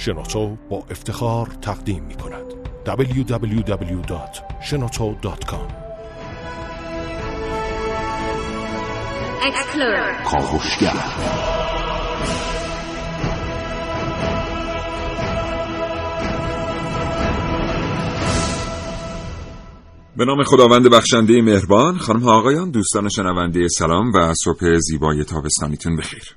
شنوتو با افتخار تقدیم می کند www.shenoto.com کاوشگر به نام خداوند بخشنده مهربان خانم ها آقایان دوستان شنونده سلام و صبح زیبای تابستانیتون بخیر.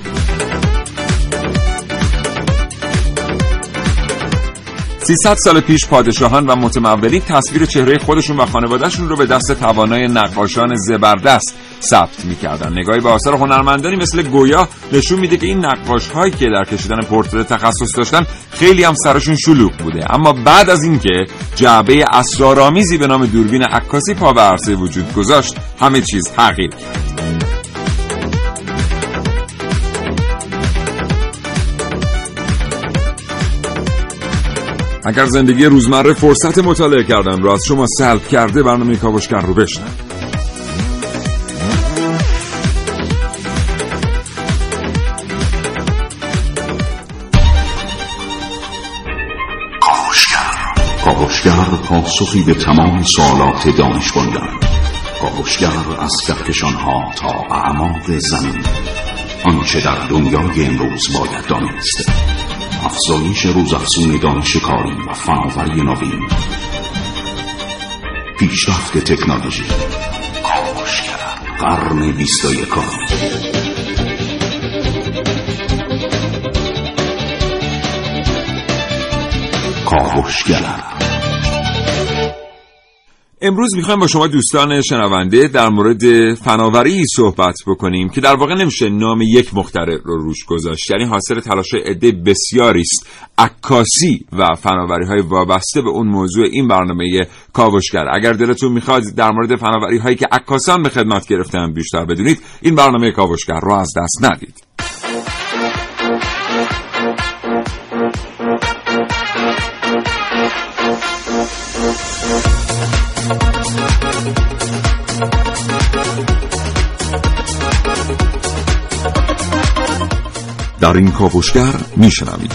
300 سال پیش پادشاهان و متمولین تصویر چهره خودشون و خانوادهشون رو به دست توانای نقاشان زبردست ثبت می‌کردن. نگاهی به آثار هنرمندانی مثل گویا نشون میده که این نقاش هایی که در کشیدن پورتره تخصص داشتن خیلی هم سرشون شلوغ بوده. اما بعد از اینکه جعبه اسرارآمیزی به نام دوربین عکاسی پا به عرصه وجود گذاشت همه چیز تغییر کرد. اگر زندگی روزمره فرصت مطالعه کردن را از شما سلب کرده برنامه کاوشگر رو بشنن کاوشگر. پاسخی به تمام سوالات دانش کاوشگر از کهکشان ها تا اعماق زمین. آنچه در دنیای امروز باید دانست. افزایش روزافزون دانش کاری و فناوری نوین. پیشرفت تکنولوژی. کاوشگر قرن بیست و امروز می‌خوایم با شما دوستان شنونده در مورد فناوری صحبت بکنیم که در واقع نمیشه نام یک مخترع رو روش گذاشت. یعنی حاصل تلاش عده بسیاری است. عکاسی و فناوری های وابسته به اون موضوع این برنامه کاوشگر. اگر دلتون می‌خواد در مورد فناوری هایی که عکاسان به خدمت گرفتن بیشتر بدونید این برنامه کاوشگر رو از دست ندید. در این کاوشگر میشنوید.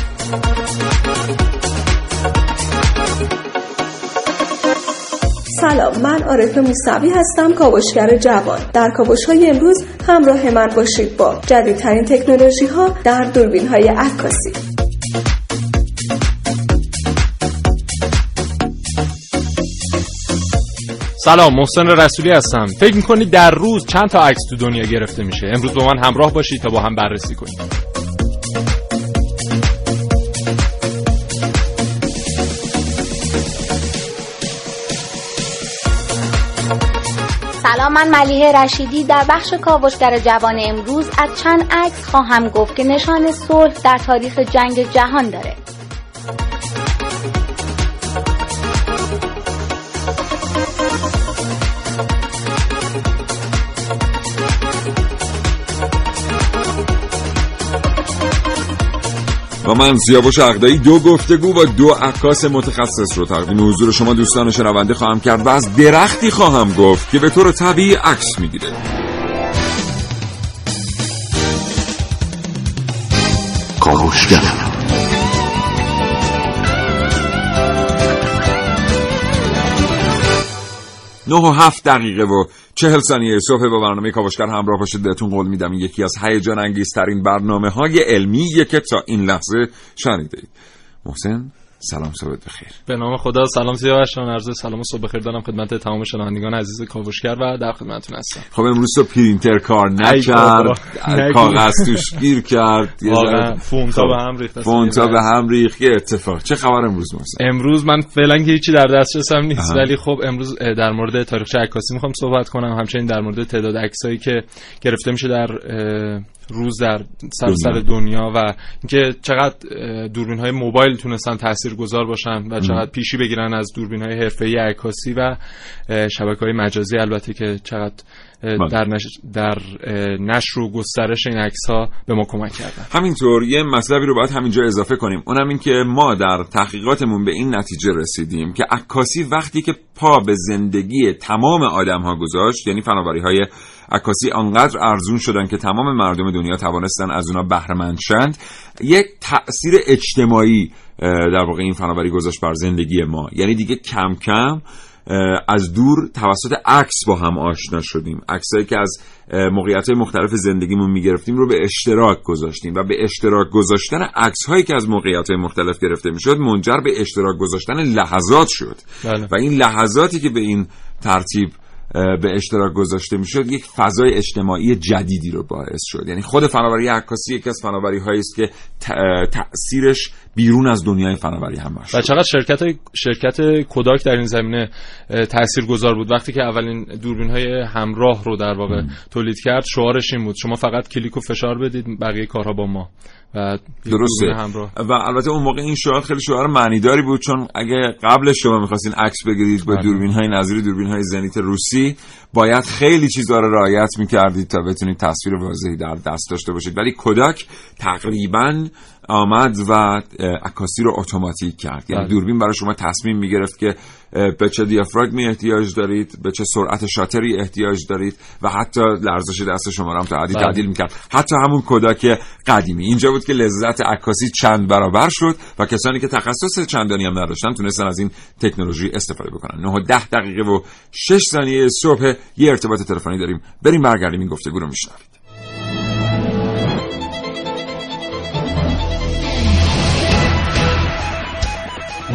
سلام من عارف موسوی هستم کاوشگر جوان. در کاوش های امروز همراه من باشید با جدیدترین تکنولوژی ها در دوربین های عکاسی. سلام محسن رسولی هستم. فکر می‌کنید در روز چند تا عکس تو دنیا گرفته میشه؟ امروز با من همراه باشید تا با هم بررسی کنیم. من ملیه رشیدی در بخش کاوشگر جوان امروز از چند عکس خواهم گفت که نشان صلح در تاریخ جنگ جهان داره. و من سیاوش عقدایی دو گفتگو و دو عکاس متخصص رو تقدیم حضور شما دوستان شنونده خواهم کرد و از درختی خواهم گفت که به طور طبیعی عکس می‌گیره. کاوشگر. نه و هفت دقیقه و چهل ثانیه صبح با برنامه کاوشگر همراه باشید. بهتون قول میدم یکی از هیجان انگیزترین برنامه های علمی که تا این لحظه شنیده محسن؟ سلام صبح بخیر. به نام خدا سلام سیاوشان عرض سلام و صبح بخیر دارم خدمت تمام شنوندگان عزیز کاوشگر و در خدمتتون هستم. خب امروز تو پرینتر کار نکرد کاغذ توش گیر کرد فونتا خب، به هم ریخت فونتا به هم ریخت یه اتفاق. چه خبر امروز محسن امروز من فعلا که هیچی در دسترسم نیست. ولی خب امروز در مورد تاریخچه عکاسی می‌خوام صحبت کنم. همچنین در مورد تعداد عکسایی که گرفته میشه در روز در سراسر دنیا. دنیا و اینکه چقدر دوربین های موبایل تونستن تاثیرگذار باشن و چقدر پیشی بگیرن از دوربین های حرفه‌ای عکاسی و شبکه های مجازی البته که چقدر بله. در, نش... در نشر و گسترش این عکس ها به ما کمک کردن همینطور یه مطلبی رو باید همینجا اضافه کنیم اونم این که ما در تحقیقاتمون به این نتیجه رسیدیم که عکاسی وقتی که پا به زندگی تمام آدم ها گذاشت یعنی فناوری های عکاسی آنقدر ارزون شدن که تمام مردم دنیا توانستن از اونا بهره شند یک تاثیر اجتماعی در واقع این فناوری گذاشت بر زندگی ما. یعنی دیگه کم کم از دور توسط عکس با هم آشنا شدیم. عکسایی که از موقعیت مختلف زندگیمون می‌گرفتیم رو به اشتراک گذاشتیم و به اشتراک گذاشتن عکس هایی که از موقعیت مختلف گرفته می‌شد منجر به اشتراک گذاشتن لحظات شد. بله. و این لحظاتی که به این ترتیب به اشتراک گذاشته می‌شد یک فضای اجتماعی جدیدی رو باعث شد. یعنی خود فناوری عکاسی یکی از فناوری هایی است که تاثیرش بیرون از دنیای فناوری هم باشه و چقدر شرکت شرکت کوداک در این زمینه تاثیرگذار بود. وقتی که اولین دوربین های همراه رو در واقع تولید کرد شعارش این بود شما فقط کلیک و فشار بدید بقیه کارها با ما. و درسته. و البته اون موقع این شعار خیلی شعار معنیداری بود چون اگه قبل شما می‌خواستین عکس بگیرید با بله. دوربین های نظری دوربین های زنیت روسی باید خیلی چیزها رو رعایت می‌کردید تا بتونید تصویر واضحی در دست داشته باشید. ولی کوداک تقریبا آمد و عکاسی رو اتوماتیک کرد. یعنی بله. دوربین برای شما تصمیم می‌گرفت که به چه دیافراگمی احتیاج دارید به چه سرعت شاتری احتیاج دارید و حتی لرزش دست شما رو هم تعدیل بله. تعدیل می‌کرد. حتی همون کودک قدیمی. اینجا بود که لذت عکاسی چند برابر شد و کسانی که تخصص چندانی هم نداشتن تونستن از این تکنولوژی استفاده بکنن. 9 و 10 دقیقه و 6 ثانیه صبح یه ارتباط تلفنی داریم. بریم برگردیم این گفتگو رو میشنوید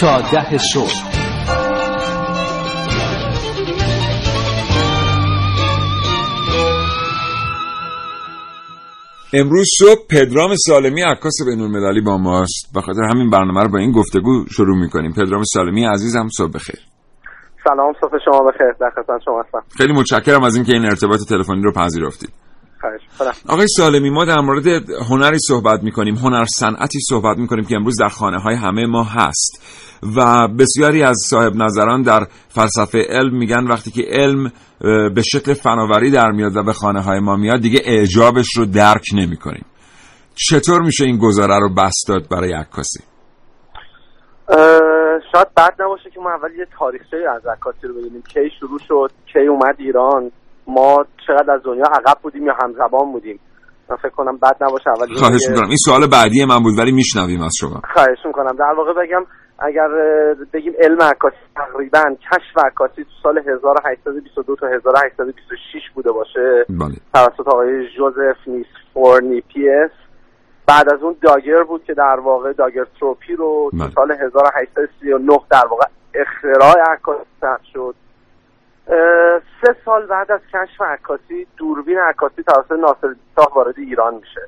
تا ده صبح. امروز صبح پدرام سالمی عکاس بین المللی با ماست. به خاطر همین برنامه رو با این گفتگو شروع می‌کنیم. پدرام سالمی عزیزم صبح بخیر. سلام صبح شما بخیر. در خدمت شما هستم. خیلی متشکرم از اینکه این ارتباط تلفنی رو پذیرفتید. آقای سالمی ما در مورد هنری صحبت می‌کنیم هنر صنعتی صحبت می‌کنیم که امروز در خانه های همه ما هست. و بسیاری از صاحب نظران در فلسفه علم میگن وقتی که علم به شکل فناوری در میاد و به خانه های ما میاد دیگه اعجابش رو درک نمی کنیم چطور میشه این گذاره رو بست داد برای عکاسی؟ شاید بد نباشه که ما اول یه تاریخچه از عکاسی رو ببینیم کی شروع شد کی اومد ایران ما چقدر از دنیا عقب بودیم یا همزبان بودیم. من فکر کنم بد نباشه اول خواهش می‌کنم. این سوال بعدی من بود ولی میشنویم از شما. خواهش می‌کنم. در واقع بگم اگر بگیم علم عکاسی تقریبا کشف عکاسی تو سال 1822 تا 1826 بوده باشه. بله. توسط آقای جوزف نیسفور نیپیس بعد از اون داگر بود که در واقع داگر تروپی رو بله. تو سال 1839 در واقع اختراع عکاسی شد. سه سال بعد از کشف عکاسی دوربین عکاسی توسط ناصر وارد ایران میشه.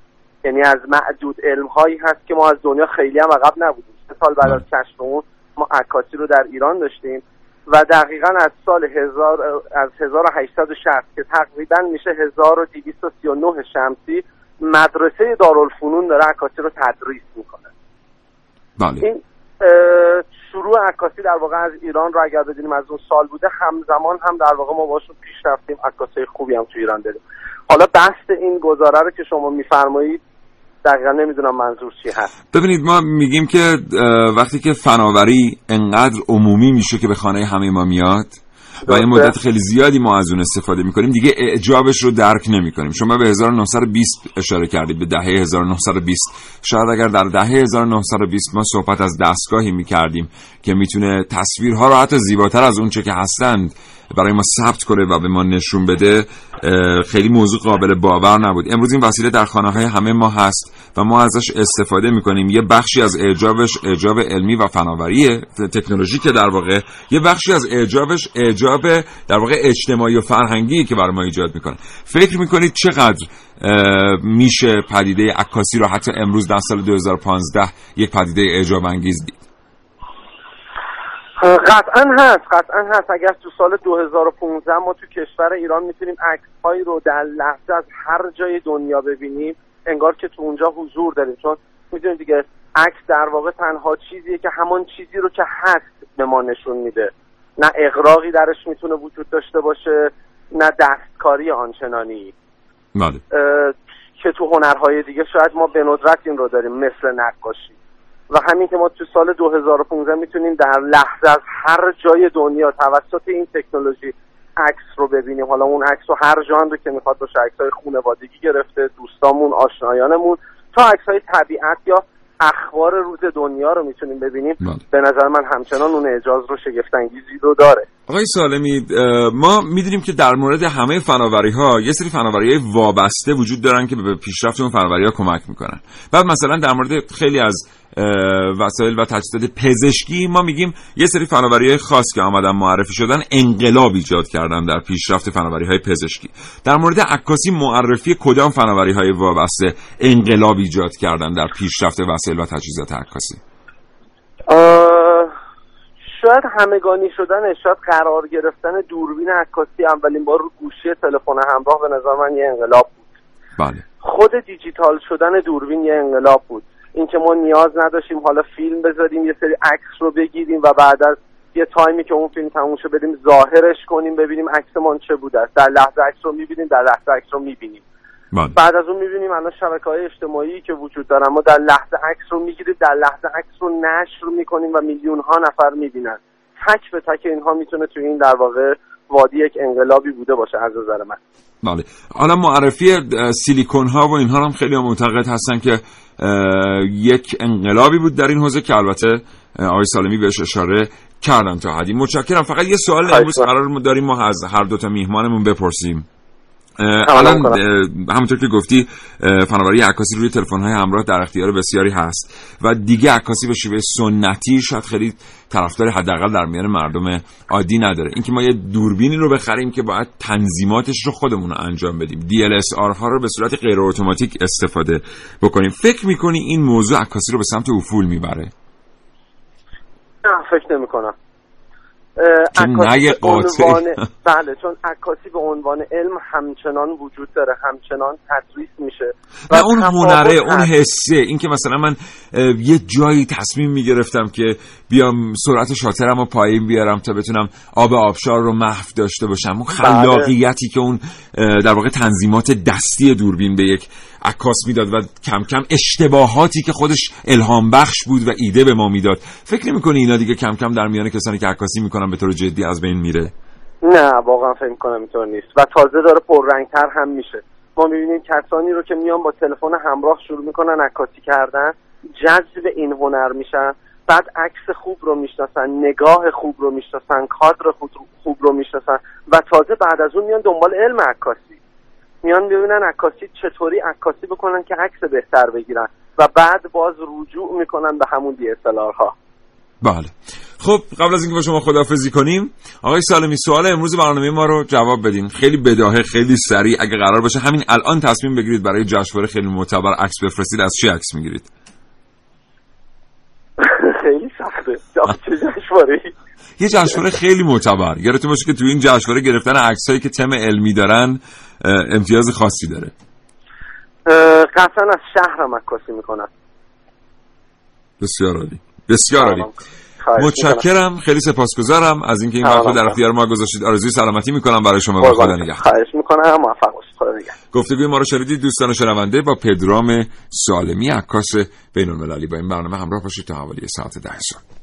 یعنی از معدود علم هایی هست که ما از دنیا خیلی هم عقب نبودیم. سال بعد از کشف اون ما عکاسی رو در ایران داشتیم و دقیقا از سال هزار از 1860 که تقریبا میشه 1239 شمسی مدرسه دارالفنون داره عکاسی رو تدریس می‌کنه. بله. این شروع عکاسی در واقع از ایران رو اگر بدونیم از اون سال بوده همزمان هم در واقع ما باشون پیش رفتیم عکاسی خوبی هم تو ایران داریم. حالا بحث این گزاره رو که شما میفرمایید دقیقا نمی‌دونم منظور چی هست. ببینید ما میگیم که وقتی که فناوری انقدر عمومی میشه که به خانه همه ما میاد و یه مدت خیلی زیادی ما از اون استفاده می‌کنیم دیگه اعجابش رو درک نمی‌کنیم. شما به 1920 اشاره کردید به دهه 1920 شاید اگر در دهه 1920 ما صحبت از دستگاهی می‌کردیم که می‌تونه تصویرها رو حتی زیباتر از اونچه که هستند برای ما ثبت کنه و به ما نشون بده خیلی موضوع قابل باور نبود. امروز این وسیله در خانه های همه ما هست و ما ازش استفاده می‌کنیم. یه بخشی از اعجابش اعجاب علمی و فناوری تکنولوژی که در واقع یه بخشی از اعجابش اعجاب در واقع اجتماعی و فرهنگی که برای ما ایجاد می‌کنه. فکر می‌کنید چقدر میشه پدیده عکاسی رو حتی امروز در سال 2015 یک پدیده اعجاب انگیز دید؟ قطعا هست قطعا هست. اگر تو سال 2015 ما تو کشور ایران می‌تونیم عکس هایی رو در لحظه از هر جای دنیا ببینیم انگار که تو اونجا حضور داریم. چون می‌دونید دیگه عکس در واقع تنها چیزیه که همان چیزی رو که هست به ما نشون میده. نه اقراقی درش می‌تونه وجود داشته باشه نه دستکاری آنچنانی. بله. که تو هنرهای دیگه شاید ما به ندرت این رو داریم مثل نقاشی. و همین که ما تو سال 2015 می‌تونیم در لحظه از هر جای دنیا توسط این تکنولوژی عکس رو ببینیم. حالا اون عکس رو هر جان رو که می‌خواد باشه عکس های خونوادگی گرفته دوستامون آشنایانمون تا عکس های طبیعت یا اخبار روز دنیا رو می‌تونیم ببینیم. بله. به نظر من همچنان اون اعجاز رو شگفتانگیزی رو داره. آقای سالمی ما می‌دونیم که در مورد همه فناوری ها یه سری فناوری های وابسته وجود دارن که به پیشرفت اون فناوری ها کمک می‌کنن. بعد مثلا در مورد خیلی از وسایل و تجهیزات پزشکی ما میگیم یه سری فناوری خاص که آمدن معرفی شدن انقلاب ایجاد کردن در پیشرفت فناوری های پزشکی. در مورد عکاسی معرفی کدام فناوری های وابسته انقلاب ایجاد کردن در پیشرفت وسایل و تجهیزات عکاسی؟ شاید همگانی شدن شاید قرار گرفتن دوربین عکاسی اولین بار رو گوشی تلفن همراه به نظر من یه انقلاب بود. بله. خود دیجیتال شدن دوربین یه انقلاب بود. اینکه ما نیاز نداشتیم حالا فیلم بذاریم یه سری عکس رو بگیریم و بعد از یه تایمی که اون فیلم تموم شد بریم ظاهرش کنیم ببینیم عکسمون چه بوده است. در لحظه عکس رو می‌بینیم در لحظه عکس رو می‌بینیم. بله. بعد از اون می‌بینیم الان شبکه های اجتماعی که وجود دارن. ما در لحظه عکس رو می‌گیریم در لحظه عکس رو نشر می‌کنیم و میلیون ها نفر می‌بینن. تک به تک اینها می‌تونه توی این در واقع وادی یک انقلابی بوده باشه از نظر من. بله. حالا معرفی سیلیکون ها و اینها هم خیلی معتقد هستن که یک انقلابی بود در این حوزه که البته آقای سالمی بهش اشاره کردن تا حدی. متشکرم. فقط یه سوال امروز قرار داریم. ما از هر دو تا میهمانمون بپرسیم. الان همونطور که گفتی فناوری عکاسی روی تلفن های همراه در اختیار بسیاری هست و دیگه عکاسی به شیوه سنتی شاید خیلی طرفدار حداقل در میان مردم عادی نداره. اینکه ما یه دوربینی رو بخریم که باید تنظیماتش رو خودمون رو انجام بدیم. DLSR ها رو به صورت غیر اتوماتیک استفاده بکنیم. فکر می‌کنی این موضوع عکاسی رو به سمت افول می‌بره؟ نه فکر نمی کنم عکاسی عنوان بله چون عکاسی به عنوان علم همچنان وجود داره همچنان تدریس میشه و اون هنره اون حسه. این که مثلا من یه جایی تصمیم می‌گرفتم که بیام سرعت شاترم رو پایین بیارم تا بتونم آب آبشار رو محو داشته باشم. اون بله. خلاقیتی که اون در واقع تنظیمات دستی دوربین به یک عکاس می‌داد و کم کم اشتباهاتی که خودش الهام بخش بود و ایده به ما می‌داد. فکر نمی‌کنی اینا دیگه کم کم در میان کسانی که عکاسی می‌کنن به طور جدی از بین میره؟ نه واقعا فکر کنم اینطور نیست. و تازه داره پررنگتر هم میشه. ما می‌بینیم کسانی رو که میان با تلفن همراه شروع می‌کنن عکاسی کردن جذب این هنر میشن. بعد عکس خوب رو می‌شناسن نگاه خوب رو می‌شناسن کادر خوب رو می‌شناسن و تازه بعد از اون میان دنبال علم عکاسی. میان ببینن عکاسی چطوری عکاسی بکنن که عکس بهتر بگیرن و بعد باز رجوع می‌کنن به همون دی ها بله. خب قبل از اینکه با شما خدافزی کنیم آقای سالمی سوال امروز برنامه ما رو جواب بدین. خیلی بداهه خیلی سریع. اگه قرار باشه همین الان تصمیم بگیرید برای جشنواره خیلی معتبر عکس بفرستید از چی عکس می‌گیرید خیلی سخته چه جشنواره یه جشنواره خیلی معتبر. یادتون باشه که توی این جشنواره گرفتن عکسایی که تم علمی دارن امتیاز خاصی داره. قطعا از شهرم عکاسی می‌کنم بسیار عالی. بسیار عالی. متشکرم. خیلی سپاسگزارم. از اینکه این وقت در اختیار ما گذاشتید. آرزوی سلامتی می‌کنم. برای شما. و خدا نگهدار. خواهش می‌کنم. موفق باشید. خدا نگهدار. گفتگوی ما رو شنیدید دوستان شنونده با پدرام سالمی عکاس بین المللی با این برنامه همراه باشید تا حوالی ساعت ده صبح.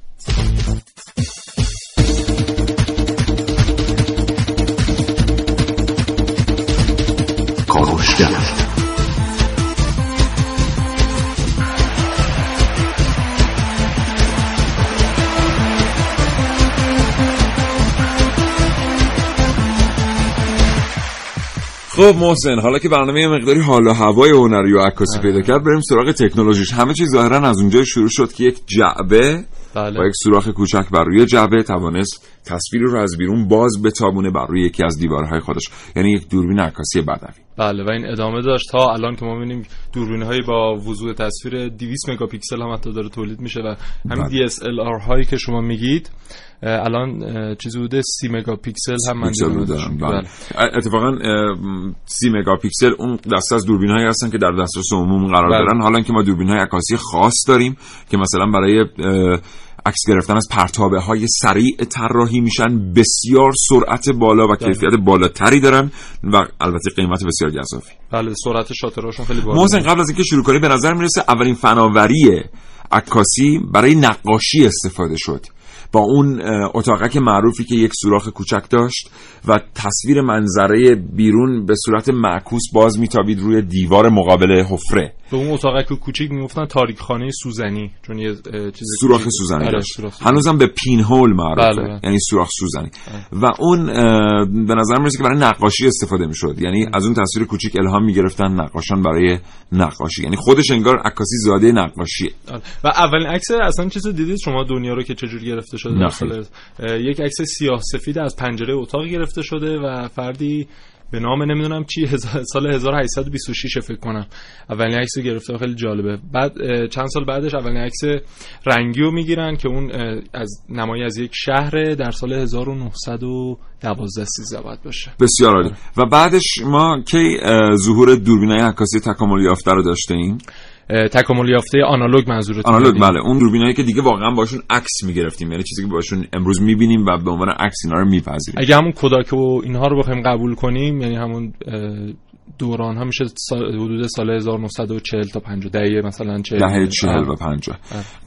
کاوشگر خب محسن حالا که برنامه مقداری حال و هوای هنری و عکاسی پیدا کرد بریم سراغ تکنولوژیش. همه چیز ظاهرا از اونجا شروع شد که یک جعبه بله. با یک سوراخ کوچک بر روی جعبه توانست تصویر رو از بیرون باز بتابونه بر روی یکی از دیوارهای خودش یعنی یک دوربین عکاسی بدوی بله و این ادامه داشت تا الان که ما می‌بینیم دوربین هایی با وضوح تصویر 200 مگاپیکسل هم حتی داره تولید میشه و همین بله. DSLR هایی که شما میگید الان چیزی بوده 30 مگاپیکسل هم من دیدم بله. بله. اتفاقا 30 مگاپیکسل اون دسته از دوربین هایی هستن که در دسترس عموم قرار بله. دارن حالا که ما دوربین های عکاسی خاص داریم که مثلا برای عکس گرفتن از پرتابه های سریع طراحی میشن بسیار سرعت بالا و کیفیت بالاتری دارن و البته قیمت بسیار گزافی بله سرعت شاترهاشون خیلی بالا. محسن قبل از اینکه شروع کنی به نظر می‌رسه اولین فناوری عکاسی برای نقاشی استفاده شد. با اون اتاقک معروفی که یک سوراخ کوچک داشت و تصویر منظره بیرون به صورت معکوس باز میتابید روی دیوار مقابل حفره. به اون اتاقک کوچیک می‌گفتن تاریکخانه سوزنی چون یه چیز سوراخ سوزنی آره، داشت. هنوزم به پین هول معروفه. بله, بله. یعنی سوراخ سوزنی. بله. و اون به نظر می‌رسه که برای نقاشی استفاده می‌شد. یعنی از اون تصویر کوچیک الهام می‌گرفتن نقاشان برای نقاشی. یعنی خودش انگار عکاسی زاده نقاشیه. آره. و اولین عکس اصلا چیز دیدید شما دنیا رو که چجوری گرفته شده یک عکس سیاه سفید از پنجره اتاق گرفته شده و فردی به نام نمی‌دونم چی سال 1826 فکر کنم. اولین عکس گرفته خیلی جالبه. بعد چند سال بعدش اولین عکس رنگی رو می‌گیرن که اون از نمایی از یک شهر در سال 1912 13 باید باشه. بسیار عالی. و بعدش ما کی ظهور دوربینای عکاسی تکامل یافته رو داشته ایم تکامل یافته آنالوگ منظورت آنالوگ بله. اون دوربینایی که دیگه واقعا باشون عکس می‌گرفتیم. یعنی چیزی که باشون امروز می‌بینیم و به عنوان عکس اینا رو میپذیریم. اگه همون کوداک و اینها رو بخوایم قبول کنیم یعنی همون دوران ها میشه حدود سال 1940 تا 50 دهه مثلا 40 دهه 40 و 50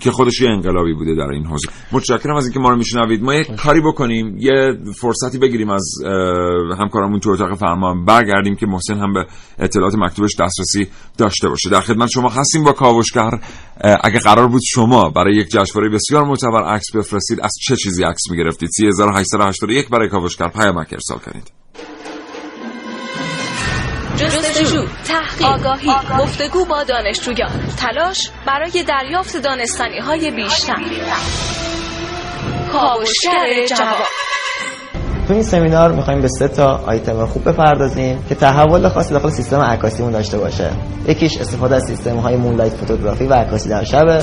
که خودش یه انقلابی بوده در این حوزه. متشکرم از اینکه ما رو میشنوید. ما یه کاری بکنیم یه فرصتی بگیریم از همکارامون تو اتاق فرمان. برگردیم که محسن هم به اطلاعات مکتوبش دسترسی داشته باشه. در خدمت شما هستیم با کاوشگر. اگه قرار بود شما برای یک جشنواره بسیار معتبر عکس بفرستید از چه چیزی عکس می‌گرفتید؟ 3881 برای کاوشگر پیامک ارسال کنید. جستجو تحقیق آگاهی گفتگو با دانشجویان تلاش برای دریافت دانستانی های بیشتر. کاوشگر جواب. تو این سمینار می‌خوایم به سه تا آیتم خوب بپردازیم که تحول خاصی داخل سیستم عکاسیمون داشته باشه. یکیش استفاده از سیستم های مونلایت فوتوگرافی و عکاسی در شبه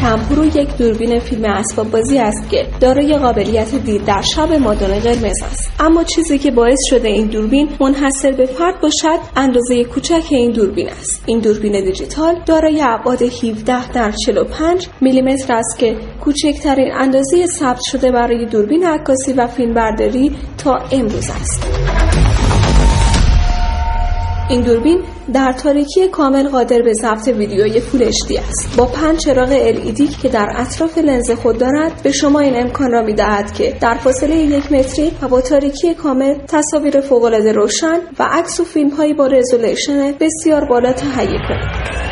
کمپورو یک دوربین فیلم اسباب بازی است که دارای قابلیت دید در شب مادون قرمز است. اما چیزی که باعث شده این دوربین منحصر به فرد باشد اندازه کوچک این دوربین است. این دوربین دیجیتال دارای ابعاد 17 در 45 میلیمتر است که کوچکترین اندازه ثبت شده برای دوربین عکاسی و فیلمبرداری تا امروز است. این دوربین در تاریکی کامل قادر به ضبط ویدیوی فول است. با پنج چراغ LED که در اطراف لنز خود دارد به شما این امکان را می‌دهد که در فاصله یک متری و با تاریکی کامل تصاویر فوقالعاده روشن و عکس و فیلم هایی با رزولوشن بسیار بالا تهیه کنید.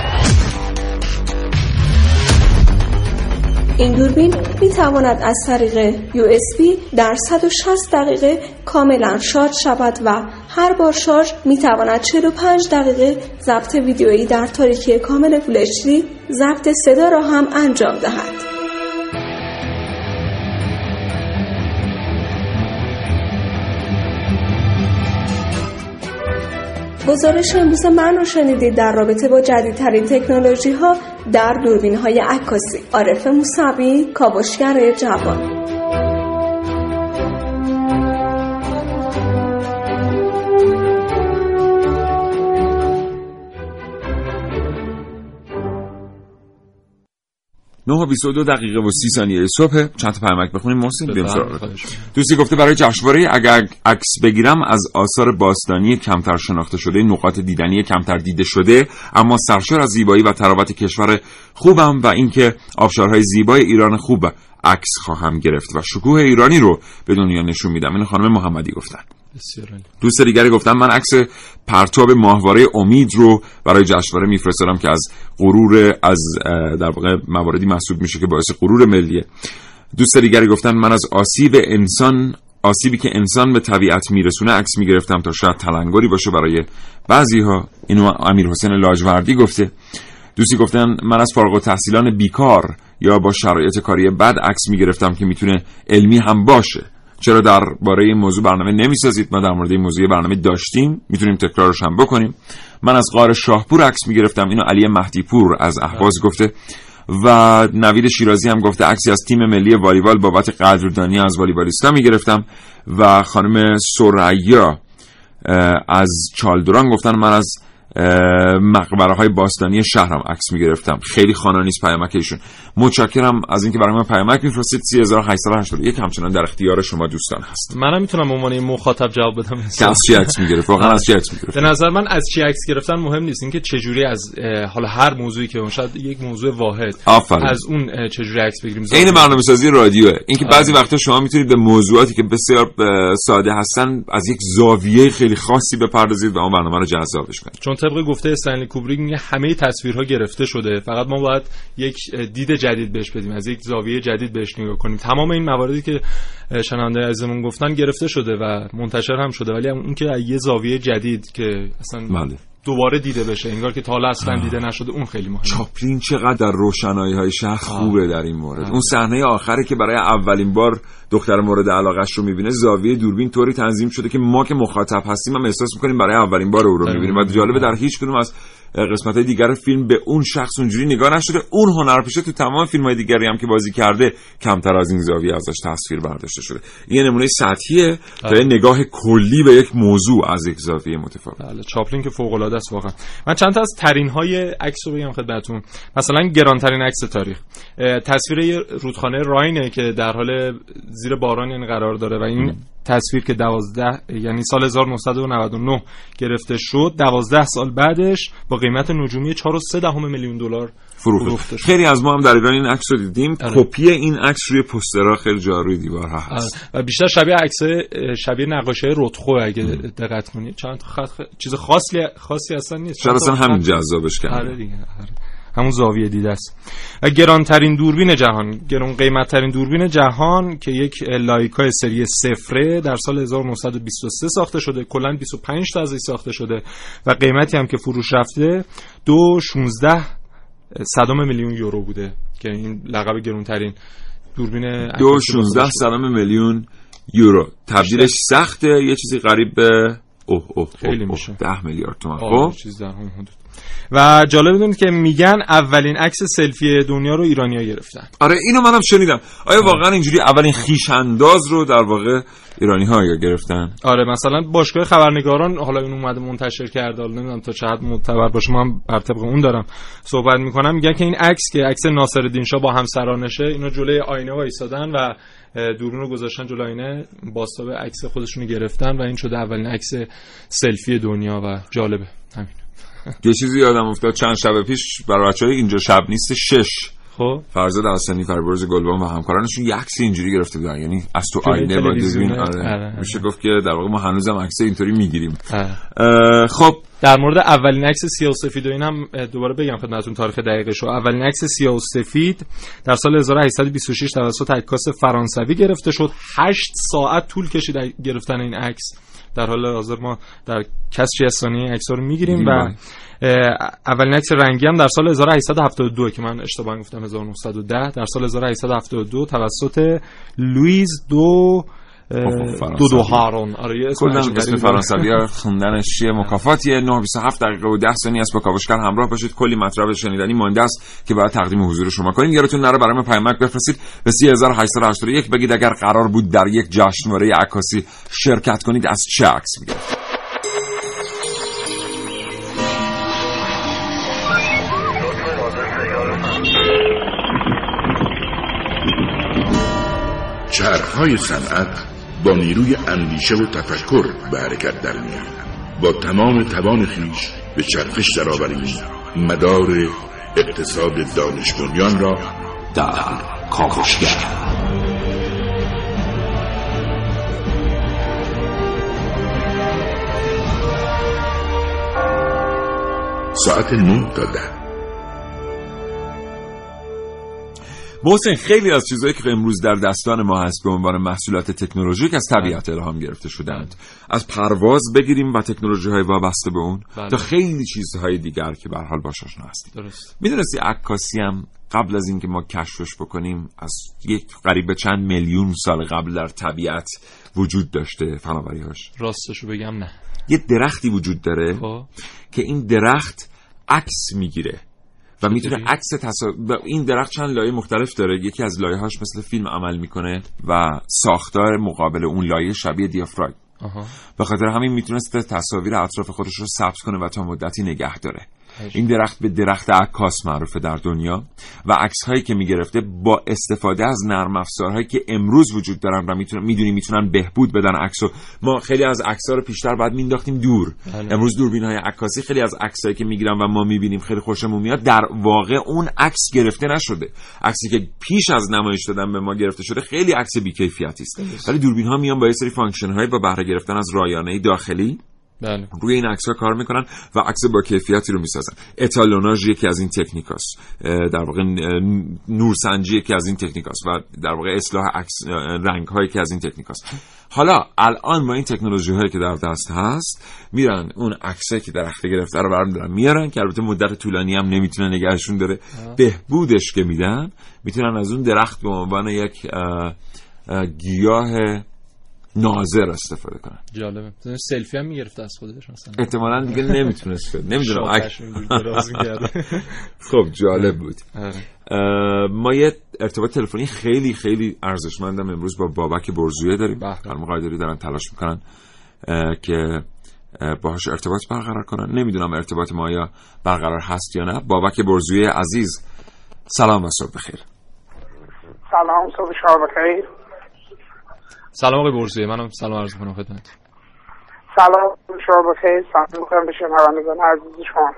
این دوربین می تواند از طریق USB در 160 دقیقه کاملا شارژ شود و هر بار شارژ می تواند 45 دقیقه ضبط ویدیویی در تاریکی کامل فول ضبط صدا را هم انجام دهد. گزارش امروز من رو شنیدید در رابطه با جدیدترین تکنولوژی ها در دوربین های عکاسی عارف موسوی کاوشگر جوان 9 و 22 دقیقه و 30 ثانیه صبح. چند تا پیامک بخونیم؟ محسن بریم سراغ دوستی گفته برای جشنواره اگر عکس بگیرم از آثار باستانی کمتر شناخته شده نقاط دیدنی کمتر دیده شده اما سرشار از زیبایی و تراوت کشور خوبم و اینکه آبشارهای زیبای ایران خوب عکس خواهم گرفت و شکوه ایرانی رو به دنیا نشون میدم. این خانم محمدی گفتن. دوست دیگری گفتم من عکس پرتاب ماهواره امید رو برای جشنواره میفرستادم که از غرور از در واقع مواردی محسوب میشه که باعث غرور ملیه. دوست دیگری گفتن من از آسیب انسان آسیبی که انسان به طبیعت میرسونه عکس می‌گرفتم تا شاید تلنگری باشه برای بعضی ها اینو امیر حسین لاجوردی گفته. دوستی گفتن من از فارغ تحصیلان بیکار یا با شرایط کاری بد عکس می‌گرفتم که می‌تونه علمی هم باشه. چرا درباره این موضوع برنامه نمی‌سازید؟ ما در مورد این موضوع برنامه داشتیم می‌تونیم تکرارش هم بکنیم. من از غار شاهپور عکس می‌گرفتم اینو علی مهدیپور از اهواز گفته و نوید شیرازی هم گفته عکسی از تیم ملی والیبال بابت قدردانی از والیبالیستا می‌گرفتم و خانم سریا از چالدوران گفتن من از مقبره های باستانی شهرم عکس می‌گرفتم. خیلی خانه نیست پیامک ایشون. متشکرم از اینکه برای من پیامک میفرستید. 3881 همچنان در اختیار شما دوستان هست منم می‌تونم عنوان مخاطب جواب بدم. از چی عکس می‌گرفت؟ واقعا از چی عکس می‌گرفت؟ به نظر من از چی عکس گرفتن مهم نیست. اینکه چه جوری از حالا هر موضوعی که اون شاید یک موضوع واحد آفرین. از اون چه جوری عکس بگیریم؟ این برنامه‌سازی رادیوه. اینکه بعضی وقتا شما می‌تونید به موضوعاتی که بسیار ساده هستن از یک زاویه خیلی خاصی بپردازید و اون برنامه رو جذابش کنید. چون طبق گفته استنلی کوبریک میگه همه تصویرها گرفته شده. فقط ما باید یک دید جدید بهش بدیم از یک زاویه جدید بهش نگاه کنیم. تمام این مواردی که شنونده عزیزمون گفتن گرفته شده و منتشر هم شده. ولی اون که یه زاویه جدید که اصلا بله. دوباره دیده بشه. انگار که تا حالا اصلا دیده نشده اون خیلی مهمه. چاپلین چقدر در روشنایی های شهر خوبه در این مورد. اون صحنه آخری که برای اولین بار دختر مورد علاقش رو می‌بینه زاویه دوربین طوری تنظیم شده که ما که مخاطب هستیم هم احساس می‌کنیم برای اولین بار او رو می‌بینیم. و جالبه در هیچ کدوم از قسمت های دیگر فیلم به اون شخص اونجوری نگاه نشده. اون هنرپیشه تو تمام فیلم های دیگری هم که بازی کرده کمتر از این زاویه ازش تصویر برداشته شده. یه نمونه سطحیه تا نگاه کلی به یک موضوع از یک زاویه متفاوت. بله چاپلین که فوق العاده است واقعا. من چند تا از ترین های عکس رو بگم خدمتتون. مثلا گرانترین عکس تاریخ. تصویر رودخانه راینه که در حال زیر باران یعنی قرار داره و این تصویر که 12 یعنی سال 1999 گرفته شد 12 سال بعدش با قیمت نجومی 4.3 دهم میلیون دلار فروخته خیلی از ما هم در ایران این عکس رو دیدیم. کپی این عکس روی پوسترها خیلی جا روی دیوار هست. و بیشتر شبیه عکس شبیه نقاشی رتخو اگه دقت کنید. چند خط چیز خاصی خاصی اصلا نیست. شاید اصلا همین جذابش کرده آره دیگه آره. همون زاویه دیده است. و گرانترین دوربین جهان گران قیمتترین دوربین جهان که یک لایکا سری صفره در سال 1923 ساخته شده کلا 25 تا ازش ساخته شده و قیمتی هم که فروش رفته دو 16 صدام میلیون یورو بوده که این لقب گرانترین دوربین دو 16 صدام میلیون یورو. تبدیلش سخته یه چیزی قریب به اوه اوه خیلی میشه. 10 میلیارد تومان. خب؟ چیز در هم حدود. و جالب بدونید که میگن اولین عکس سلفی دنیا رو ایرانیا گرفتن. آره اینو منم شنیدم. آیا واقعا اینجوری اولین خیش انداز رو در واقع ایرانی ها گرفتن؟ آره مثلا باشگاه خبرنگاران حالا این اومده منتشر کرده حالا نمی‌دونم تا چه حد معتبر باشه من بر طبق اون دارم صحبت می‌کنم. میگن که این عکس که عکس ناصرالدین شاه با همسرانشه اینو جلوی آینه وایسادن و دورون رو گذاشتن جلوی آینه باستاب عکس خودشونو گرفتن و این شده اولین عکس سلفی دنیا و جالبه. همین. یه چیزی یادم افتاد. چند شب پیش برای بچه‌ها اینجا شب نیست شش. خب. فرزاد حسنی فربرز گلبان و همکارانشون یه عکس اینجوری گرفته بودن. یعنی از تو آینه با دوربین آره. میشه گفت که در واقع ما هنوزم عکس اینطوری می‌گیریم. خب. در مورد اولین عکس سیاه و سفید و اینم دوباره بگم خدمتتون تاریخ دقیقش اولین عکس سیاه و سفید در سال 1826 توسط عکاس فرانسوی گرفته شد. 8 ساعت طول کشید گرفتن این عکس. در حال حاضر ما در کسری ثانیه عکس رو می‌گیریم و اولین عکس رنگی هم در سال 1872 که من اشتباه گفتم 1910 در سال 1872 توسط لویز دو دو دو هارون. آره کلا اسم فرانسوی ها خوندنش چیه؟ مکافاتیه 927 دقیقه و 10 ثانیه است با کاوشگر همراه باشید. کلی مطلب شنیدنی مانده است که باید تقدیم حضور شما کنیم. یادتون نره برای ما پیامک بفرستید. به 3881 بگید اگر قرار بود در یک جشنواره عکاسی شرکت کنید از چه عکس می‌گرفتید چرخهای صنعت با نیروی اندیشه و تفکر به حرکت در میان با تمام توان خیش به چرخش درآوریم مدار اقتصاد دانش را در کاوشگر. ساعت نه تا ده. محسن خیلی از چیزهایی که امروز در دستان ما هست به عنوان محصولات تکنولوژیک از طبیعت بله. الهام گرفته شدند از پرواز بگیریم و تکنولوژی های وابسته به اون بله. تا خیلی چیزهای دیگر که به حال باش آشنا هستیم می‌دونستی عکاسی هم قبل از اینکه ما کشفش بکنیم از یک قریب چند میلیون سال قبل در طبیعت وجود داشته فناوری هاش راستشو بگم نه یه درختی وجود داره خب. که این درخت عکس می‌گیره و می‌تونه عکس تصا... این درخت چند لایه مختلف داره. یکی از لایه هاش مثل فیلم عمل می‌کنه و ساختار مقابل اون لایه شبیه دیافراگم به خاطر همین می‌تونست تصاویر اطراف خودش رو ثبت کنه و تا مدتی نگه داره. این درخت به درخت عکاس معروفه در دنیا و عکس هایی که می‌گرفته با استفاده از نرم افزارهایی که امروز وجود دارن و می‌تونن می‌دونی می‌تونن بهبود بدن عکسو. ما خیلی از عکس‌ها رو پیشتر بعد مینداختیم دور. بله. امروز دوربین های عکاسی خیلی از عکسایی که می‌گیرن و ما می‌بینیم خیلی خوشمون میاد در واقع اون عکس گرفته نشده. عکسی که پیش از نمایش دادن به ما گرفته شده خیلی عکس بیکیفیتی است. ولی دوربین ها میان با یه سری function های با بهره گرفتن از رایانه داخلی. بله. روی این عکس ها کار می‌کنن و عکس با کیفیتی رو می‌سازن. اتالوناژ یکی از این تکنیکاست. در واقع نورسنجی یکی از این تکنیکاست و در واقع اصلاح عکس رنگ هایی که از این تکنیکاست. حالا الان با این تکنولوژی هایی که در دست هست میرن اون عکسایی که درخت گرفته رو برمیدارن میارن که البته مدت طولانی هم نمی‌تونه نگهشون داره. بهبودش که میدن می‌تونن از اون درخت به عنوان یک گیاه ناظر استفاده کنن. جالبه. سلفی هم می‌گرفت از خودش مثلا. احتمالاً دیگه نمی‌تونست نمی‌دونم. خب جالب بود. آره. ما یه ارتباط تلفنی خیلی خیلی ارزشمندم امروز با بابک برزویه داریم. خانم قایدری دارن تلاش می‌کنن که باهاش ارتباط برقرار کنن. نمی‌دونم ارتباط ما یا برقرار هست یا نه. بابک برزویه عزیز سلام و صبح بخیر. سلام صبح شما بخیر. سلام آقای برزی منم سلام عرض می‌کنم خدمت سلام شما بخیر سلام می‌کنم به شنوندگان عزیز شما.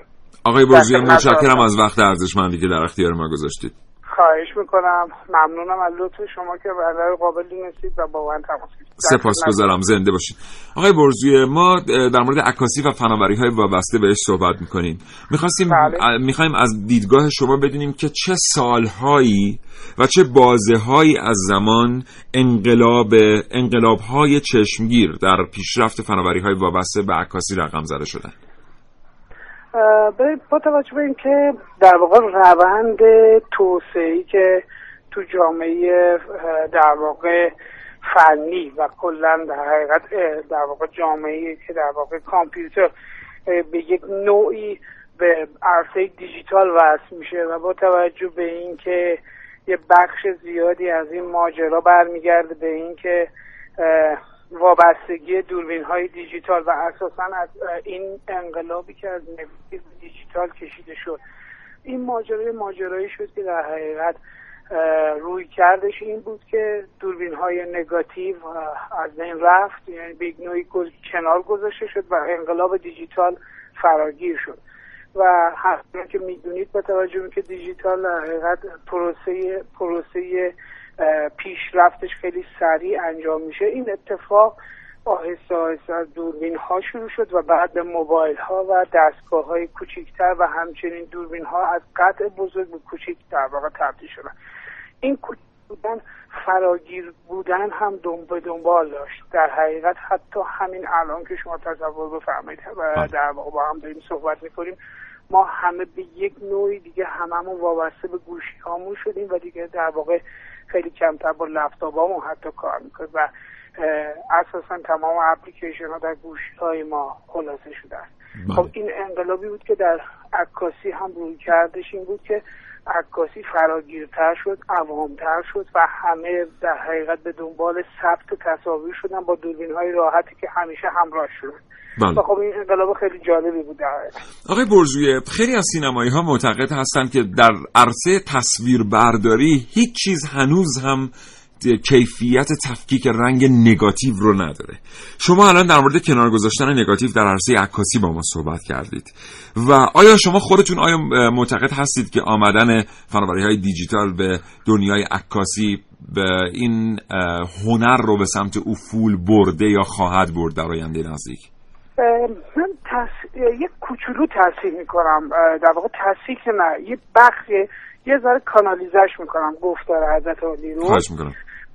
آقای برزی متشکرم از وقت ارزشمندی که در اختیار ما گذاشتید. خواهش می‌کنم. ممنونم از لطف شما که برای قابلی نسید و با من تماس سپاسگزارم زنده باشید. آقای برزوی ما در مورد عکاسی و فناوری های وابسته بهش صحبت می‌کنیم. می‌خواستیم بله. می‌خوایم از دیدگاه شما بدونیم که چه سالهایی و چه بازه هایی از زمان انقلاب انقلاب های چشمگیر در پیشرفت فناوری های وابسته به عکاسی رقم زده شدن. با توجه به اینکه در واقع روند توسعه که تو جامعه در واقع فنی و کلا در حقیقت در واقع جامعه که در واقع کامپیوتر به یک نوعی به عرصه دیجیتال وصل میشه و با توجه به اینکه یه بخش زیادی از این ماجرا برمیگرده به اینکه وابستگی دوربین های دیجیتال و اساسا از این انقلابی که از دیجیتال کشیده شد. این ماجرای ماجرایی شد که در حقیقت روی کردش این بود که دوربین های نگاتیو از این رفت. یعنی به نوعی کنار گذاشته شد و انقلاب دیجیتال فراگیر شد. و همچنان که می‌دونید با توجه که دیجیتال در حقیقت پروسه پروسه پیشرفتش خیلی سریع انجام میشه. این اتفاق آهسته آهسته از دوربین ها شروع شد و بعد به موبایل ها و دستگاه های کوچیکتر و همچنین دوربین ها از قطع بزرگ به کوچیک در واقع تبدیل شدن. این کوچیک بودن فراگیر بودن هم به دنبال داشت. در حقیقت حتی همین الان که شما تصور بفرمایید و در واقع با هم داریم صحبت می‌کنیم ما همه به یک نوعی دیگه هممون وابسته به گوشی هامون شدیم و دیگه در واقع خیلی کمتر با لپتاپ حتی کار می‌کنه و اساسا تمام اپلیکیشن ها در گوشی های ما خلاصه شده است بله. خب این انقلابی بود که در عکاسی هم روی کردش این بود که عکاسی فراگیرتر شد عوامتر شد و همه در حقیقت به دنبال ثبت تصاویر شدن با دوربین های راحتی که همیشه همراه شد بله. خب این انقلاب خیلی جالبی بود آقای برزویه خیلی از سینمایی ها معتقد هستند که در عرصه تصویر برداری هیچ چیز هنوز هم کیفیت تفکیک رنگ نگاتیو رو نداره. شما الان در مورد کنار گذاشتن نگاتیو در عرصه عکاسی با ما صحبت کردید. و آیا شما خودتون آیا معتقد هستید که آمدن فناوری های دیجیتال به دنیای عکاسی به این هنر رو به سمت افول برده یا خواهد برد در آینده نزدیک؟ من یک کوچولو تصحیح می‌کنم. در واقع تصحیح که نه. یه بخش یه ذره کانالیزش می‌کنم. گفتار حضرت علی رو.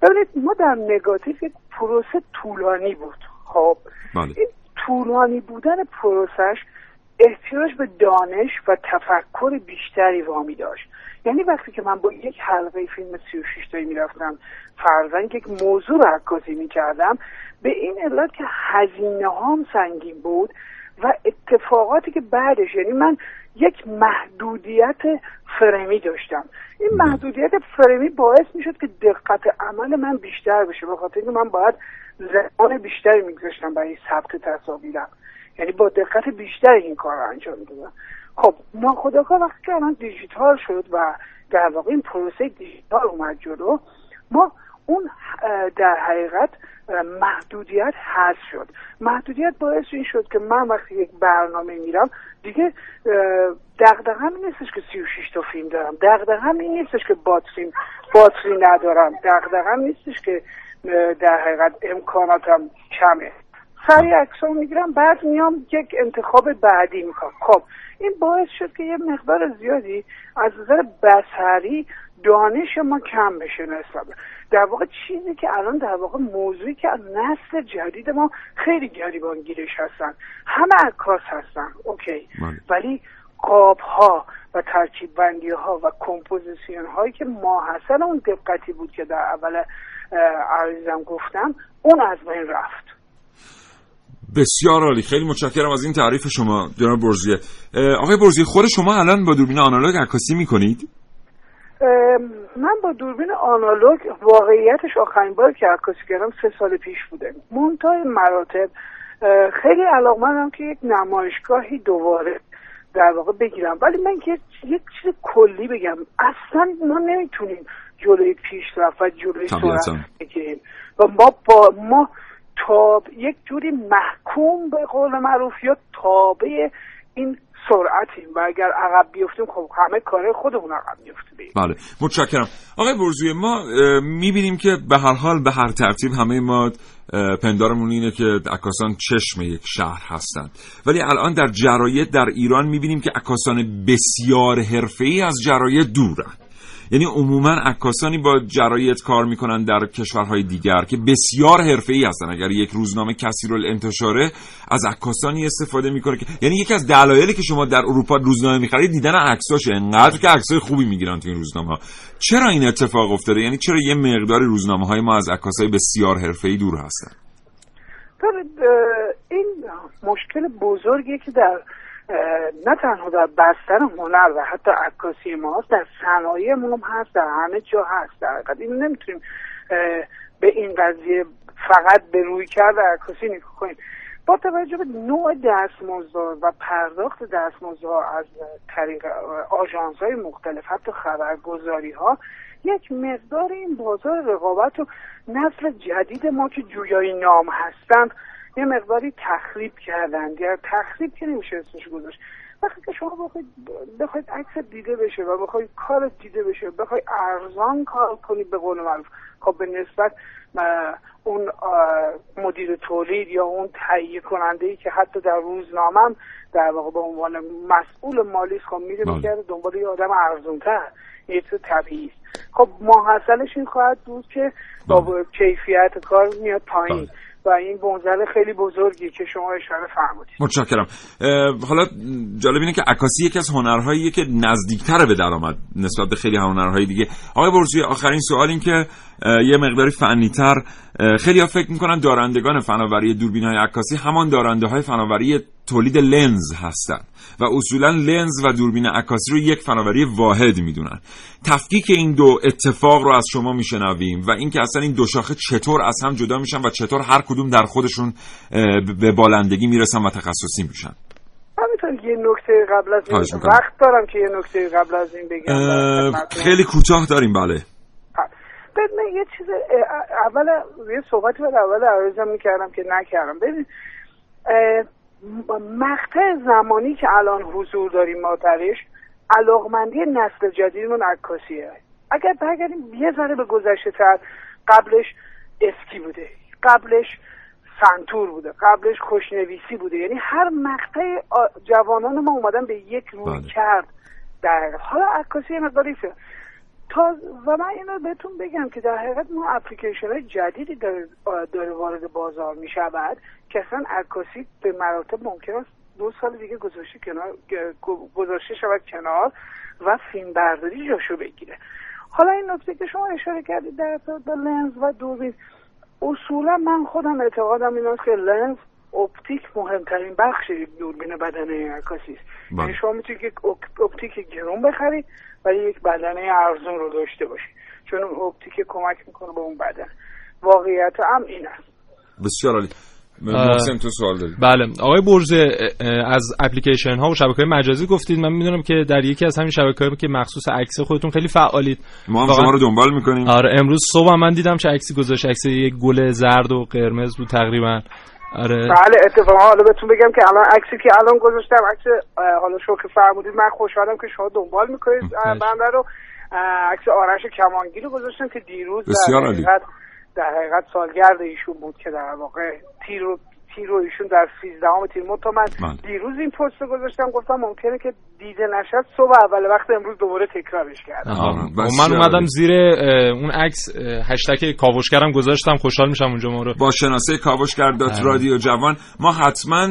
ببینید ما در نگاتیو یک پروسه طولانی بود خب بله. این طولانی بودن پروسش احتیاج به دانش و تفکر بیشتری وامی داشت یعنی وقتی که من با یک حلقه فیلم 36 تایی می‌رفتم فرزن یک موضوع رو عکاسی می‌کردم به این علت که هزینه هام سنگین بود و اتفاقاتی که بعدش یعنی من یک محدودیت فرمی داشتم. این محدودیت فرمی باعث می‌شد که دقت عمل من بیشتر بشه به خاطر اینکه من باید زمان بیشتری میگذاشتم برای ثبت تصاویرم. یعنی با دقت بیشتری این کار رو انجام دادم خب ناخداگاه وقتی که الان دیجیتال شد و در واقع این پروسه دیجیتال اومد جلو ما اون در حقیقت محدودیت هست شد. محدودیت باعث این شد که من وقتی یک برنامه میرم دیگه دقدقم این نیستش که 36 تا فیلم دارم. دقدقم این نیستش که باتری باتری ندارم. دقدقم نیستش که در حقیقت امکاناتم کمه. سریع عکسام می‌گیرم بعد میام یک انتخاب بعدی می‌کنم. خب این باعث شد که یه مقدار زیادی از نظر بسری دانش ما کم بشه نسبت در واقع چیزی که الان در واقع موضوعی که از نسل جدید ما خیلی گریبان گیرش هستن. همه عکاس هستن. اوکی. بله. ولی قاب ها و ترکیب بندی ها و کمپوزیسیون هایی که ماحصل اون دقتی بود که در اول عریضم گفتم اون از بین رفت. بسیار عالی. خیلی متشکرم از این تعریف شما جناب برزیه. آقای برزیه خود شما الان با دوربین آنالوگ عکاسی می‌کنید؟ من با دوربین آنالوگ واقعیتش آخرین بار که عکاسی کردم سه سال پیش بوده. منتهای مراتب خیلی علاقمندم که یک نمایشگاهی دوباره در واقع بگیرم. ولی من که یک چیز کلی بگم. اصلا ما نمی‌تونیم جلوی پیشرفت و جلوی سرعت بگیریم. و ما با ما تاب یک جوری محکوم به قول معروف یا تابع این سرعتیم و اگر عقب بیفتیم خب همه کار خودمون عقب میفتیم بله متشکرم. آقای برزوی ما می‌بینیم که به هر حال به هر ترتیب همه ما پندارمون اینه که عکاسان چشم یک شهر هستند. ولی الان در جراید در ایران می‌بینیم که عکاسان بسیار حرفه‌ای از جراید دورن. یعنی عموما عکاسانی با جرایت کار می‌کنن در کشورهای دیگر که بسیار ای هستن. اگر یک روزنامه کثیر انتشاره از عکاسانی استفاده می‌کنه که یعنی یکی از دلایلی که شما در اروپا روزنامه می‌خرید دیدن عکساشه. انقدر که عکسای خوبی می‌گیرن تو این روزنامه ها چرا این اتفاق افتاده؟ یعنی چرا یه مقدار روزنامه های ما از عکاسای بسیار ای دور هستن؟ این مشکل بزرگی که در نه تنها در بستر هنر و حتی عکاسی ما هست در صنایع هم هست در همه جا هست. در حقیقت این نمی‌تونیم به این قضیه فقط به روی کرد عکاسی نگاه کنیم. با توجه به نوع دستمزدها و پرداخت دستمزدها از طریق آژانس های مختلف حتی خبرگزاری ها یک مقدار این بازار رقابت و نسل جدید ما که جویای نام هستند یه مقداری تخریب کردن یا تخریب که نمیشه اسمش گذاشت وقتی که شما بخواید بخواید عکس دیده بشه و بخواید کار دیده بشه بخواید ارزان کار کنید به قول معروف خب به نسبت اون مدیر تولید یا اون تهیه کننده ای که حتی در روزنامه در واقع به عنوان مسئول مالی خب میره بله. میگرده دنبال یه آدم ارزونتر یه چیز طبیعی خب ماحصلش این خواهد بود که با بله. کیفیت کار میاد پایین بله. و این بنزل خیلی بزرگی که شما اشاره فرمودید. متشکرم. حالا جالب اینه که عکاسی یکی از هنرهایی که نزدیکتر به درآمد نسبت به خیلی هنرهای دیگه. آقای برزوی آخرین سوال این که یه مقداری فنیتر. خیلی ها فکر می‌کنن دارندگان فناوری دوربین های عکاسی همان دارنده های فناوری تولید لنز هستند و اصولا لنز و دوربین عکاسی رو یک فناوری واحد می‌دونن. تفکیک این دو اتفاق رو از شما میشنویم و اینکه اصلا این دو شاخه چطور از هم جدا میشن و چطور هر کدوم در خودشون به بالندگی می‌رسن و تخصصی میشن. همینطور یه نکته قبل از این وقت دارم که یه نکته قبل از این بگم. خیلی کوتاه داریم بله. من یه چیز اول یه صحبتی بود اول عرضم می‌کردم که نکردم. ببین مقطع زمانی که الان حضور داریم ما درش علاقمندی نسل جدیدمون عکاسیه. اگر برگردیم یه ذره به گذشته تر قبلش اسکی بوده قبلش سنتور بوده قبلش خوشنویسی بوده. یعنی هر مقطع جوانان ما اومدن به یک روی بله. کرد در حالا عکاسی مقداری تا و من اینو بهتون بگم که در حقیقت ما اپلیکیشن های جدیدی داره, داره وارد بازار می شود که اصلا عکاسی به مراتب ممکن است دو سال دیگه گذاشته کنار گذاشته شود کنار و فیلم برداری جاشو بگیره حالا این نکته که شما اشاره کردید در با لنز و دوربین اصولا من خودم اعتقادم این است که لنز اپتیک مهمترین بخش دوربین بدنه عکاسی است بله. یعنی شما می‌تونید یک اپتیک گرون بخرید ولی یک بدنه ارزون رو داشته باشید چون اون اپتیک کمک می‌کنه به اون بدن. واقعیت هم این است. بسیار عالی. محسن تو سوال داری. بله. آقای برزه از اپلیکیشن ها و شبکه های مجازی گفتید. من می‌دونم که در یکی از همین شبکه که مخصوص عکس خودتون خیلی فعالید. ما هم شما رو دنبال می‌کنیم. آره امروز صبح من دیدم چه عکسی گذاشت. عکس یک گل زرد و قرمز بود تقریبا. آره. بله اتفاقا. حالا بهتون بگم که الان عکسی که الان گذاشتم عکس حالا شما که فرمودید من خوشحالم که شما دنبال می‌کنید بنده رو. عکس آرش کمانگی رو گذاشتم که دیروز بسیار در حقیقت, در حقیقت سالگرد ایشون بود که در واقع تیر تیر رو ایشون در 13 تیر. تا من بله. دیروز این پست رو گذاشتم گفتم ممکنه که دیده نشد صبح اول وقت امروز دوباره تکرارش کردم. من اومدم زیر اون عکس هشتگ کاوشگرم گذاشتم. خوشحال میشم اونجا ما رو. با شناسه کاوشگر دات بله. رادیو جوان. ما حتما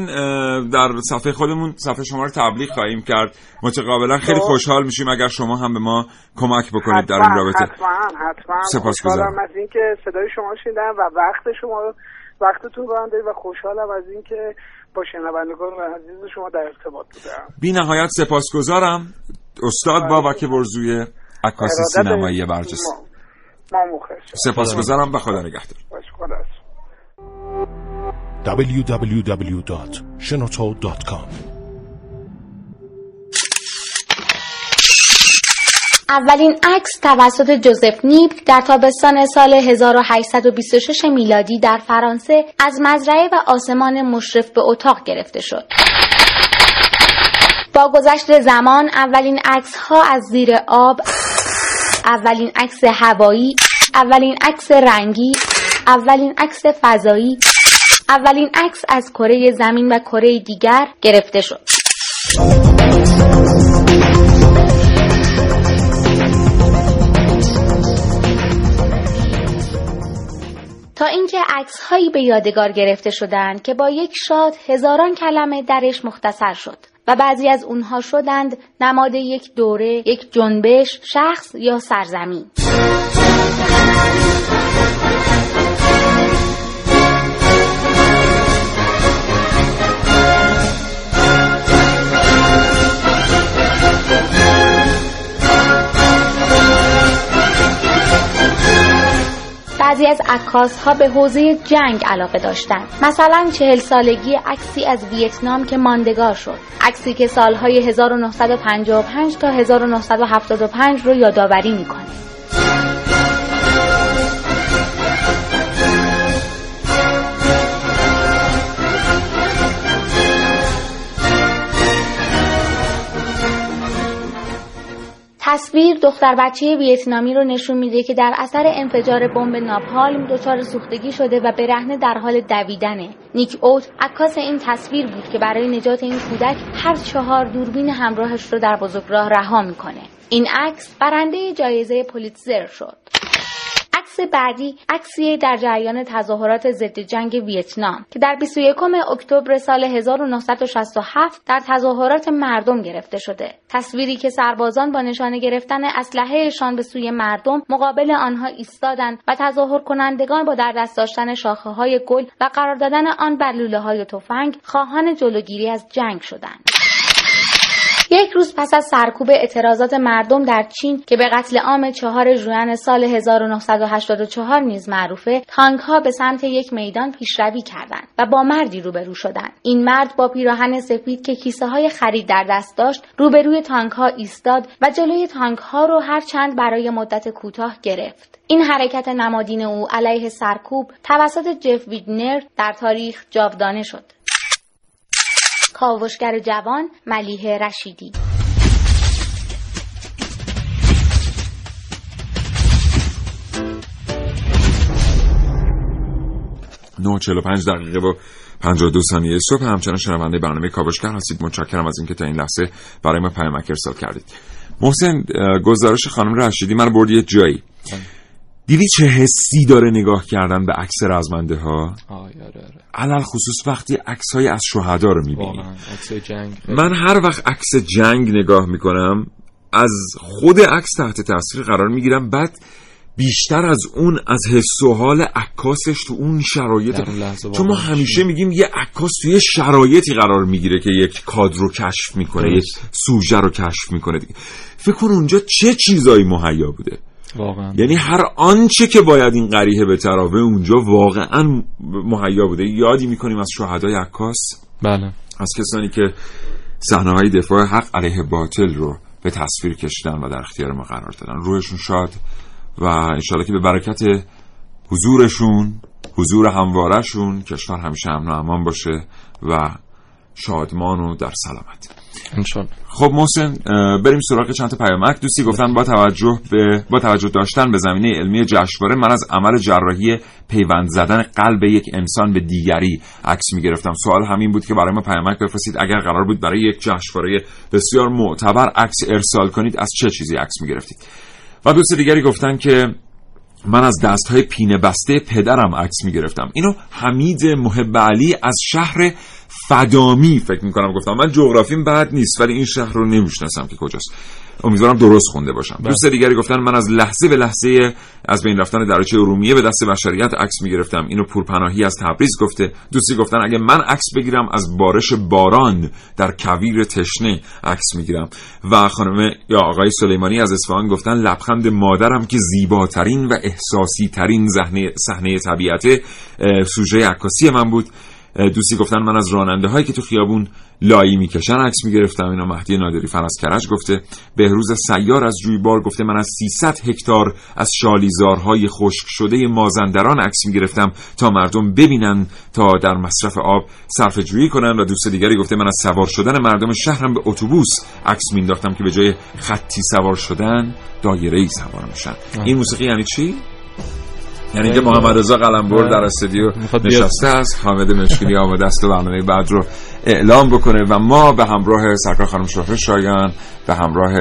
در صفحه خودمون صفحه شما رو تبلیغ خواهیم کرد. متقابلا خیلی خب. خوشحال میشیم اگر شما هم به ما کمک بکنید در این رابطه. حتما حتما. سپاسگزارم. از اینکه صدای شما شنیدم و وقت شما رو وقتتون رو و خوشحالم از اینکه با شنوندگان و عزیز شما در ارتباط بودم. بی نهایت سپاسگزارم. استاد بله. بابک برزوی عکاسی سینمایی برجسته. ما سپاسگزارم و خدا نگهدار. www.shenoto.com اولین عکس توسط جوزف نیب در تابستان سال 1826 میلادی در فرانسه از مزرعه و آسمان مشرف به اتاق گرفته شد. با گذشت زمان اولین عکس ها از زیر آب، اولین عکس هوایی، اولین عکس رنگی، اولین عکس فضایی، اولین عکس از کره زمین و کره دیگر گرفته شد. تا اینکه هایی به یادگار گرفته شدند که با یک شاد هزاران کلمه درش مختصر شد و بعضی از اونها شدند نماد یک دوره، یک جنبش، شخص یا سرزمین. بعضی از عکاس ها به حوزه جنگ علاقه داشتند. مثلا چهل سالگی عکسی از ویتنام که ماندگار شد. عکسی که سالهای 1955 تا 1975 رو یادآوری می‌کنه. تصویر دختر بچه ویتنامی رو نشون میده که در اثر انفجار بمب ناپالم دچار سوختگی شده و برهنه در حال دویدنه. نیک اوت عکاس این تصویر بود که برای نجات این کودک هر چهار دوربین همراهش رو در بزرگراه رها می‌کنه. این عکس برنده جایزه پولیتزر شد. عکس بعدی عکسی در جریان تظاهرات ضد جنگ ویتنام که در 21 اکتبر سال 1967 در تظاهرات مردم گرفته شده. تصویری که سربازان با نشانه گرفتن اسلحهشان به سوی مردم مقابل آنها ایستادند و تظاهر کنندگان با در دست داشتن شاخه های گل و قرار دادن آن بر لوله های تفنگ خواهان جلوگیری از جنگ شدند. یک روز پس از سرکوب اعتراضات مردم در چین که به قتل عام چهار ژوئن سال 1984 نیز معروفه تانک ها به سمت یک میدان پیشروی کردند و با مردی روبرو شدند. این مرد با پیراهن سفید که کیسه های خرید در دست داشت روبروی تانک ها ایستاد و جلوی تانک ها رو هر چند برای مدت کوتاه گرفت. این حرکت نمادین او علیه سرکوب توسط جف ویدنر در تاریخ جاودانه شد. کاوشگر جوان ملیه رشیدی. 9:45 دقیقه و 52 ثانیه صبح. همچنان شنونده برنامه کاوشگر هستید. متشکرم از اینکه تا این لحظه برای ما پیامک ارسال کردید. محسن گزارش خانم رشیدی من برد یه جایی. دیدی چه حسی داره نگاه کردن به عکس رزمنده ها علل آره. خصوص وقتی عکس های از شهدا رو می‌بینی. من هر وقت عکس جنگ نگاه می‌کنم از خود عکس تحت تاثیر قرار می‌گیرم بعد بیشتر از اون از حس و حال عکاسش تو اون شرایط. چون ما همیشه میگیم یه عکاس توی شرایطی قرار می‌گیره که یک کادر رو کشف می‌کنه یک سوژه رو کشف می‌کنه. دیگه فکر کن اونجا چه چیزایی مهیا بوده؟ واقعا. یعنی هر آنچه که باید این قریه به تراوه اونجا واقعا مهیا بوده. یادی می‌کنیم از شهدای عکاس؟ بله. از کسانی که صحنه های دفاع حق علیه باطل رو به تصویر کشیدن و در اختیار ما قرار دادن. روحشون شاد و انشاءالله که به برکت حضورشون حضور هموارشون کشور همیشه امن و امان باشه و شادمان و در سلامت. انشالله خب محسن بریم سراغ چند تا پیامک دوستی گفتن با توجه به با توجه داشتن به زمینه علمی جشنواره من از عمل جراحی پیوند زدن قلب یک انسان به دیگری عکس می گرفتم سوال همین بود که برای ما پیامک بفرستید. اگر قرار بود برای یک جشنواره بسیار معتبر عکس ارسال کنید از چه چیزی عکس می گرفتید و دوست دیگری گفتن که من از دست های پینه بسته پدرم عکس می گرفتم اینو حمید محب علی از شهر فدامی فکر می کنم گفتم. من جغرافیم بعد نیست ولی این شهر رو نمی‌شناسم که کجاست. امیدوارم درست خونده باشم. بله. دوست دیگری گفتن من از لحظه به لحظه از بین رفتن دریاچه ارومیه به دست بشریت عکس می‌گرفتم. اینو پورپناهی از تبریز گفته. دوستی گفتن اگه من عکس بگیرم از بارش باران در کویر تشنه عکس می‌گیرم. و خانم یا آقای سلیمانی از اصفهان گفتن لبخند مادرم که زیباترین و احساسی ترین صحنه طبیعت سوژه عکاسی من بود. دوستی گفتن من از راننده هایی که تو خیابون لایی می‌کشن عکس می‌گرفتم. اینا مهدی نادری فرز کرج گفته بهروز سیار از جویبار گفته من از 300 هکتار از شالیزارهای خشک شده مازندران عکس می‌گرفتم تا مردم ببینن تا در مصرف آب صرف جویی کنن. و دوست دیگری گفته من از سوار شدن مردم شهرم به اتوبوس عکس مینداختم که به جای خطی سوار شدن دایره ای سوار میشن. این موسیقی یعنی چی؟ یعنی که محمد رضا قلمبر در استودیو نشسته است. حامد مشکلی آمده است و برنامه بعد رو اعلام بکنه و ما به همراه سرکار خانم شوخه شایان به همراه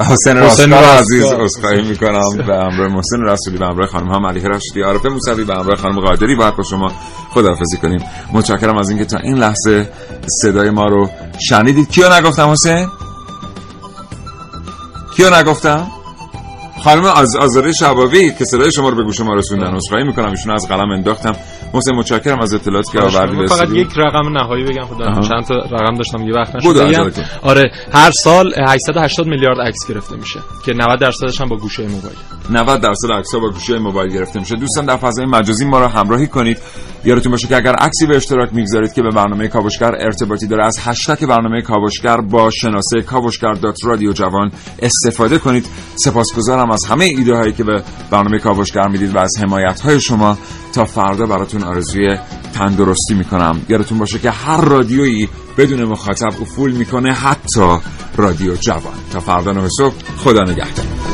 حسین راسکار عزیز اسخای می‌کنم. به همراه محسن رسولی به همراه خانم هم علیه رشدی عارفه موسوی به همراه خانم قادری. باید با شما خداحافظی کنیم. متشکرم از اینکه تا این لحظه صدای ما رو شنیدید. کیو نگفتم حسین؟ کیو نگفتم؟ خانم از آزاره شبابی که صدای شما رو به گوش ما رسوندن. عذرخواهی می‌کنم ایشون از قلم انداختم. محسن متشکرم از اطلاعاتی که آوردی به فقط یک رقم نهایی بگم خدا چند تا رقم داشتم یه وقت نشد آره هر سال 880 میلیارد عکس گرفته میشه که 90 درصدش هم با گوشه موبایل. 90 درصد عکس‌ها با گوشه موبایل گرفته میشه. دوستان در فضای مجازی ما رو همراهی کنید. یادتون باشه که اگر عکسی به اشتراک می‌گذارید که به برنامه کاوشگر ارتباطی داره از هشتگ برنامه کاوشگر با شناسه کاوشگر.رادیو جوان استفاده کنید. سپاسگزارم از همه ایده هایی که به برنامه کاوشگر می‌دید و از حمایت های شما تا فردا براتون آرزوی تندرستی می‌کنم. یادتون باشه که هر رادیویی بدون مخاطب افول می‌کنه حتی رادیو جوان. تا فردا نه صبح خدا نگهدار.